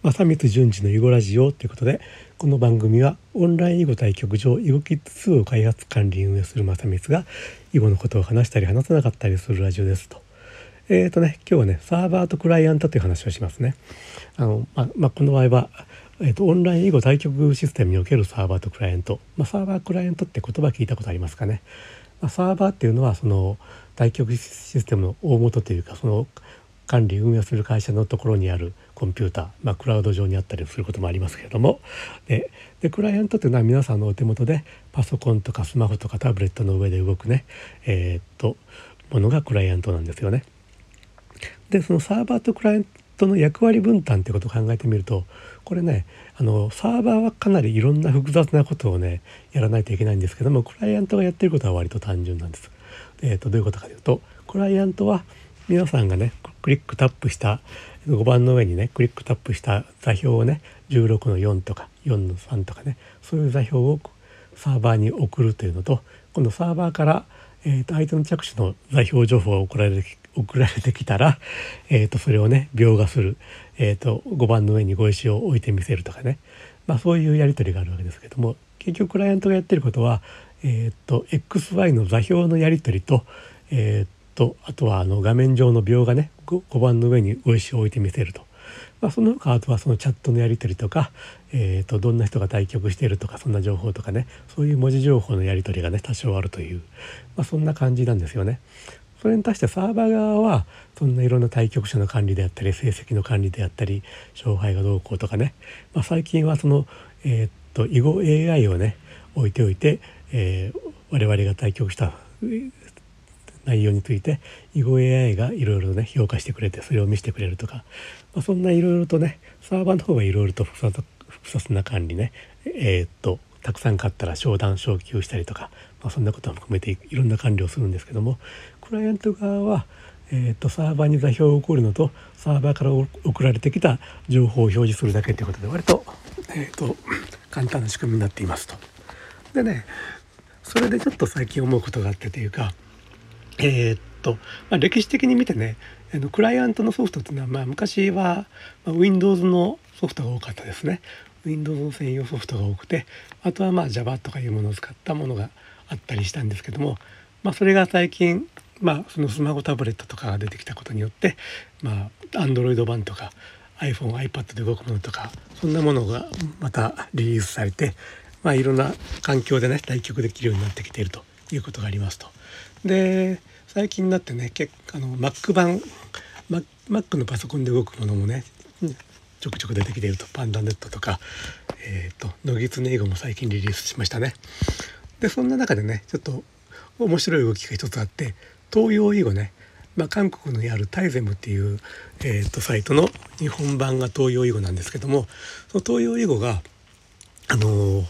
正光淳二の囲碁ラジオということでこの番組はオンライン囲碁対局場囲碁キッズ2を開発管理運営する正光が囲碁のことを話したり話さなかったりするラジオですと。えーとね今日はねサーバーとクライアントという話をしますね。あのま、まあ、この場合はえーと、オンライン囲碁対局システムにおけるサーバーとクライアント、まあ、サーバークライアントって言葉聞いたことありますかね、まあ、サーバーっていうのはその対局システムの大元というかその管理運営する会社のところにあるコンピューター、まあ、クラウド上にあったりすることもありますけれどもででクライアントというのは皆さんのお手元でパソコンとかスマホとかタブレットの上で動くねえー、っとものがクライアントなんですよね。でそのサーバーとクライアントの役割分担ってことを考えてみるとこれねあのサーバーはかなりいろんな複雑なことをねやらないといけないんですけどもクライアントがやってることは割と単純なんです。えーと、とどういうことかというとクライアントは皆さんがねクリックタップした5番の上にねクリックタップした座標をね16の4とか4の3とかねそういう座標をサーバーに送るというのと今度サーバーから、えー、と相手の着手の座標情報が送られて送られてきたら、えー、とそれをね描画する、えー、と5番の上に碁石を置いてみせるとかね、まあ、そういうやり取りがあるわけですけども結局クライアントがやってることは、えー、と XY の座標のやり取りと,、えー、とあとはあの画面上の描画ね 5, 番の上に碁石を置いてみせると。まあ、その他あとはそのチャットのやり取りとか、えー、とどんな人が対局しているとかそんな情報とかねそういう文字情報のやり取りがね多少あるという、まあ、そんな感じなんですよね。それに対してサーバー側はそんないろんな対局者の管理であったり成績の管理であったり勝敗がどうこうとかね、まあ、最近はその、えー、っと囲碁 AI をね置いておいて、えー、我々が対局した内容について囲碁 AI がいろいろね評価してくれてそれを見せてくれるとか、まあ、そんないろいろとねサーバーの方はいろいろと複雑な管理ねえー、っとたくさん買ったら商談昇級したりとか、まあ、そんなことも含めていろんな管理をするんですけどもクライアント側は、えーと、サーバーに座標を送るのとサーバーから送られてきた情報を表示するだけということで割と,、えーと、簡単な仕組みになっていますと。でねそれでちょっと最近思うことがあってというかえー、っと、まあ、歴史的に見てねあのクライアントのソフトっていうのは、まあ、昔は、まあ、Windows のソフトが多かったですね。Windows の専用ソフトが多くてあとはまあ Java とかいうものを使ったものがあったりしたんですけども、まあ、それが最近、まあ、そのスマホタブレットとかが出てきたことによって、まあ、Android 版とか iPhone、iPad で動くものとかそんなものがまたリリースされて、まあ、いろんな環境でね対局できるようになってきているということがありますと。で最近になってね結あの Mac 版 Mac のパソコンで動くものもねちょくちょく出てきているとパンダネットとか、えーと、野ギツネ英語も最近リリースしましたね。でそんな中でねちょっと面白い動きが一つあって東洋囲碁ね、まあ、韓国にあるタイゼムっていう、えーと、サイトの日本版が東洋囲碁なんですけどもその東洋囲碁があのー、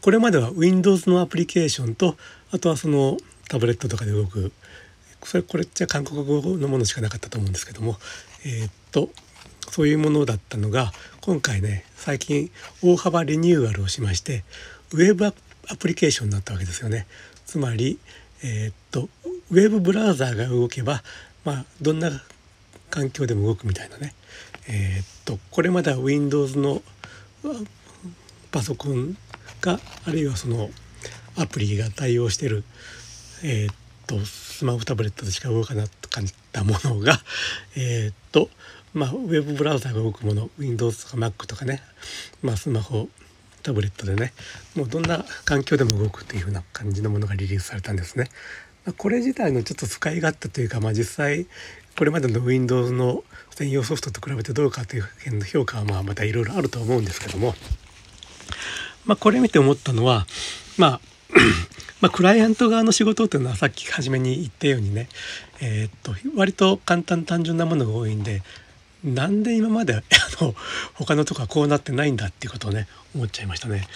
これまでは Windows のアプリケーションとあとはそのタブレットとかで動くそれこれっちゃ韓国語のものしかなかったと思うんですけどもえー、っとそういうものだったのが今回ね最近大幅リニューアルをしましてウェブアプリケーションになったわけですよね。つまり、えー、っとウェブブラウザーが動けば、まあ、どんな環境でも動くみたいなね、えー、っとこれまでは Windows のパソコンがあるいはそのアプリが対応してる、えー、っとスマホタブレットでしか動かなかったものが、えー、っとまあ、ウェブブラウザが動くもの Windows とか Mac とかね、まあ、スマホタブレットでねもうどんな環境でも動くっていう風な感じのものがリリースされたんですね。これ自体のちょっと使い勝手というか、まあ、実際これまでの Windows の専用ソフトと比べてどうかというの評価はまあまたいろいろあると思うんですけども、まあ、これ見て思ったのはまあまあ、クライアント側の仕事っていうのはさっき初めに言ったようにね、えー、っと割と簡単単純なものが多いんでなんで今まで あの他のとこはこうなってないんだっていうことをね思っちゃいましたね。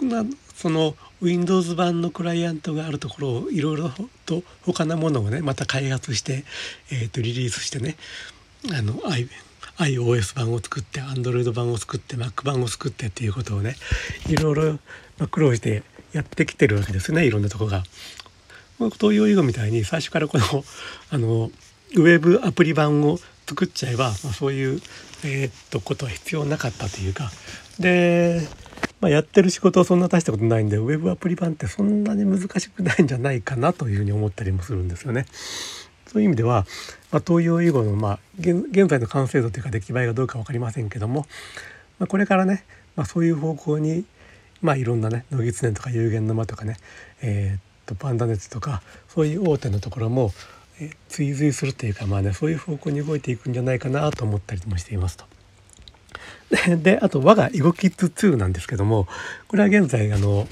ま、その Windows 版のクライアントがあるところをいろいろと他のものをねまた開発して、えー、とリリースしてねあの iOS 版を作って Android 版を作って Mac 版を作ってっていうことをねいろいろ苦労してやってきてるわけですねいろんなとこが。東洋囲碁みたいに最初からこの あのウェブアプリ版を作っちゃえば、まあ、そういう、えー、っとことは必要なかったというかで、まあ、やってる仕事はそんな大したことないんでウェブアプリ版ってそんなに難しくないんじゃないかなというふうに思ったりもするんですよね。そういう意味では、まあ、東洋囲碁の、まあ、現在の完成度というか出来栄えがどうか分かりませんけども、まあ、これからね、まあ、そういう方向に、まあ、いろんなね野狐とか有限の間とかね、えー、っとパンダ熱とかそういう大手のところも、えー、追随するというかまあねそういう方向に動いていくんじゃないかなと思ったりもしていますと。であと我が囲碁キッズ2なんですけどもこれは現在あの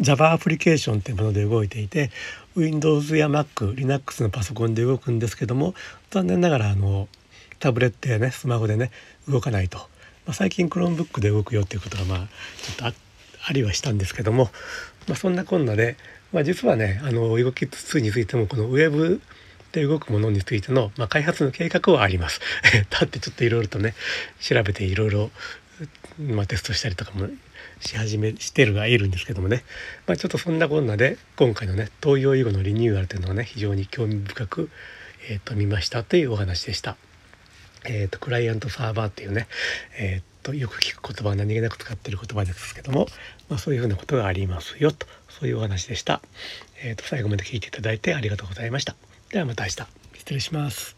Java アプリケーションというもので動いていて Windows や Mac、Linux のパソコンで動くんですけども残念ながらあのタブレットやねスマホでね動かないと、まあ、最近 Chromebook で動くよっていうことがまあちょっとあありはしたんですけども、まあ、そんなこんなで、まあ、実はねあの EgoKids2 についてもこの Web で動くものについての、まあ、開発の計画はあります。だってちょっといろいろとね調べていろいろ、まあ、テストしたりとかもし始めしてるがいるんですけどもね、まあ、ちょっとそんなこんなで今回のね東洋囲碁のリニューアルというのはね非常に興味深く、えー、と見ましたというお話でした。えーと、クライアントサーバーっていうね、えーと、よく聞く言葉は何気なく使ってる言葉ですけども、まあ、そういうふうなことがありますよとそういうお話でした。えーと最後まで聞いていただいてありがとうございました。ではまた明日失礼します。